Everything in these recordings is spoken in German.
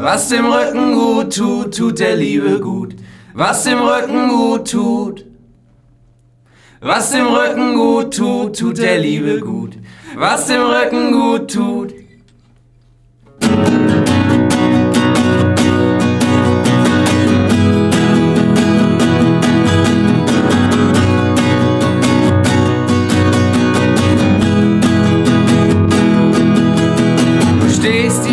Was dem Rücken gut tut, tut der Liebe gut. Was dem Rücken gut tut. Was dem Rücken gut tut, tut der Liebe gut. Was dem Rücken gut tut.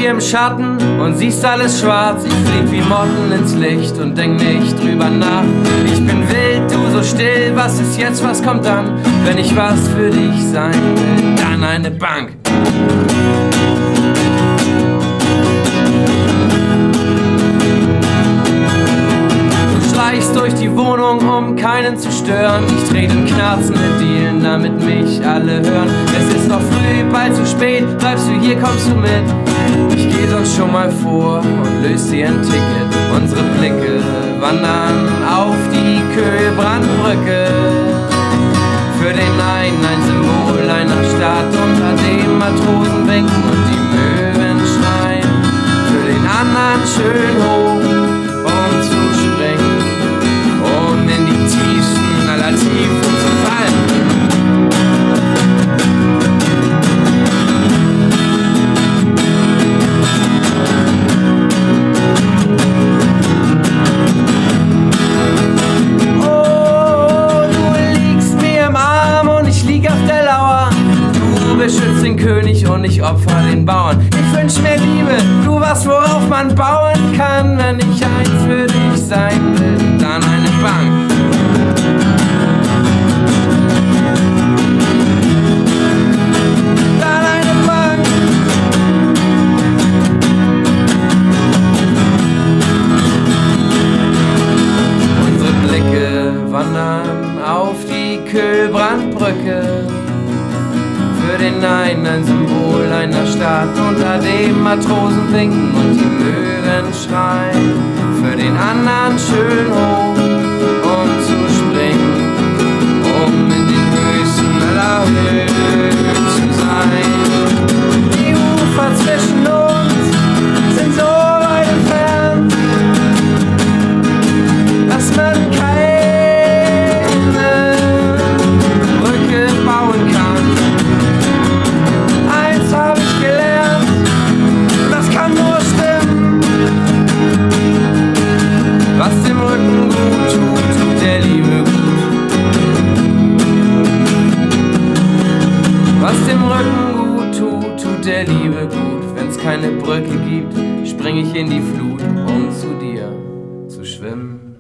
Hier im Schatten und siehst alles schwarz. Ich flieg wie Motten ins Licht und denk nicht drüber nach. Ich bin wild, du so still. Was ist jetzt, was kommt dann? Wenn ich was für dich sein will, dann eine Bank. Du schleichst durch die Wohnung, um keinen zu stören. Ich dreh den knarzende Dealen, damit mich alle hören. Es ist noch früh, bald zu spät. Bleibst du hier, kommst du mit? Ich geh sonst schon mal vor und löse dir ein Ticket. Unsere Blicke wandern auf die Köhlbrandbrücke. Für den einen ein Symbol einer Stadt, unter dem Matrosen winken und die Möwen schreien. Für den anderen schön hoch, ich opfer den Bauern. Ich wünsch mir Liebe, du was, worauf man bauen kann. Wenn ich eins für dich sein will, dann eine Bank. Dann eine Bank. Unsere Blicke wandern auf die Köhlbrandbrücke. Für den einen ein Symbol einer Stadt, unter dem Matrosen winken und die Möwen schreien. Für den anderen schön hoch, der Liebe gut. Wenn's keine Brücke gibt, spring ich in die Flut, um zu dir zu schwimmen.